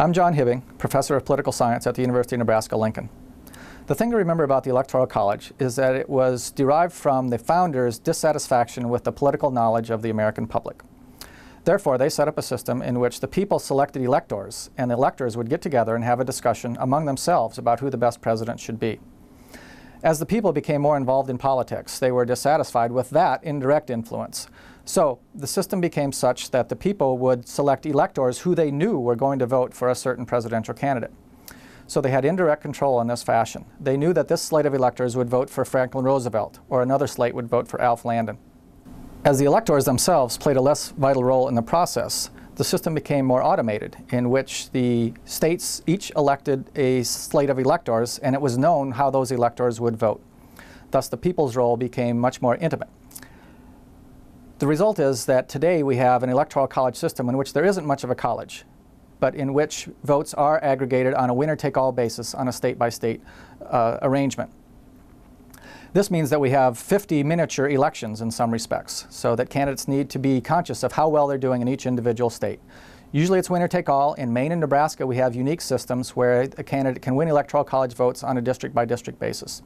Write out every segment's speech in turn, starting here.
I'm John Hibbing, Professor of Political Science at the University of Nebraska-Lincoln. The thing to remember about the Electoral College is that it was derived from the founders' dissatisfaction with the political knowledge of the American public. Therefore, they set up a system in which the people selected electors, and the electors would get together and have a discussion among themselves about who the best president should be. As the people became more involved in politics, they were dissatisfied with that indirect influence. So the system became such that the people would select electors who they knew were going to vote for a certain presidential candidate. So they had indirect control in this fashion. They knew that this slate of electors would vote for Franklin Roosevelt, or another slate would vote for Alf Landon. As the electors themselves played a less vital role in the process, the system became more automated, in which the states each elected a slate of electors, and it was known how those electors would vote. Thus, the people's role became much more intimate. The result is that today we have an electoral college system in which there isn't much of a college, but in which votes are aggregated on a winner-take-all basis on a state-by-state -state, uh, arrangement. This means that we have 50 miniature elections in some respects, so that candidates need to be conscious of how well they're doing in each individual state. Usually it's winner take all. In Maine and Nebraska, we have unique systems where a candidate can win electoral college votes on a district by district basis.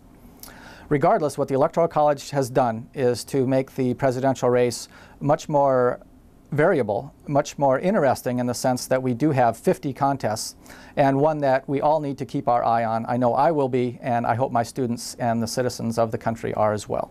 Regardless, what the Electoral College has done is to make the presidential race much more variable, much more interesting in the sense that we do have 50 contests and one that we all need to keep our eye on. I know I will be, and I hope my students and the citizens of the country are as well.